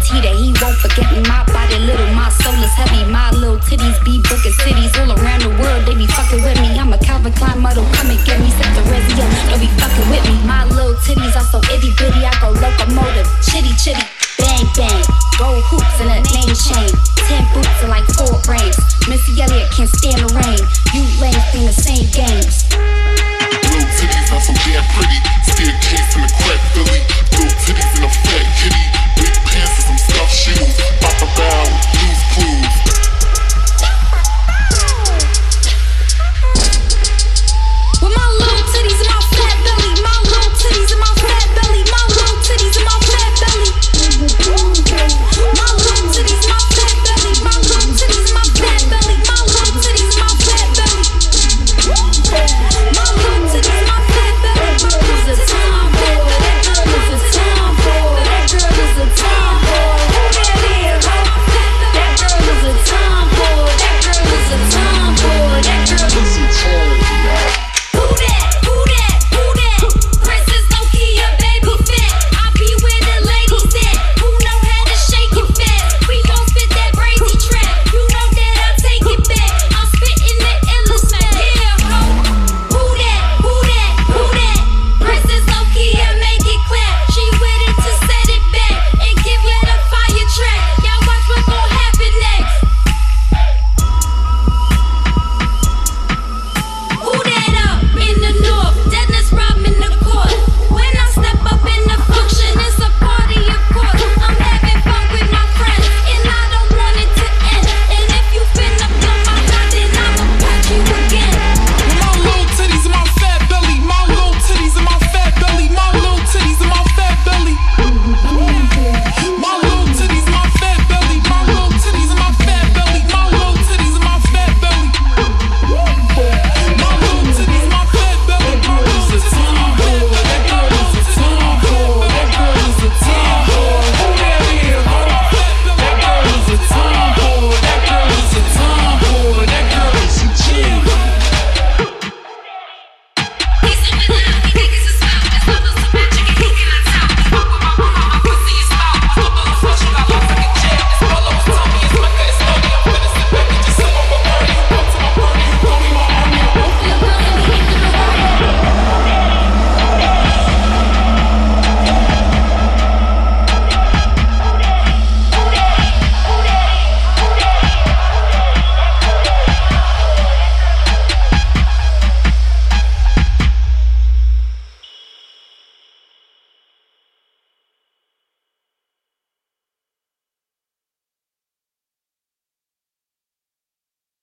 guarantee that he won't forget me. My body little, my soul is heavy. My little titties be booking cities all around the world. They be fucking with me. I'm a Calvin Klein model. Come and get me, set the resident. they be fucking with me. My little titties are so itty bitty. I go locomotive, chitty chitty.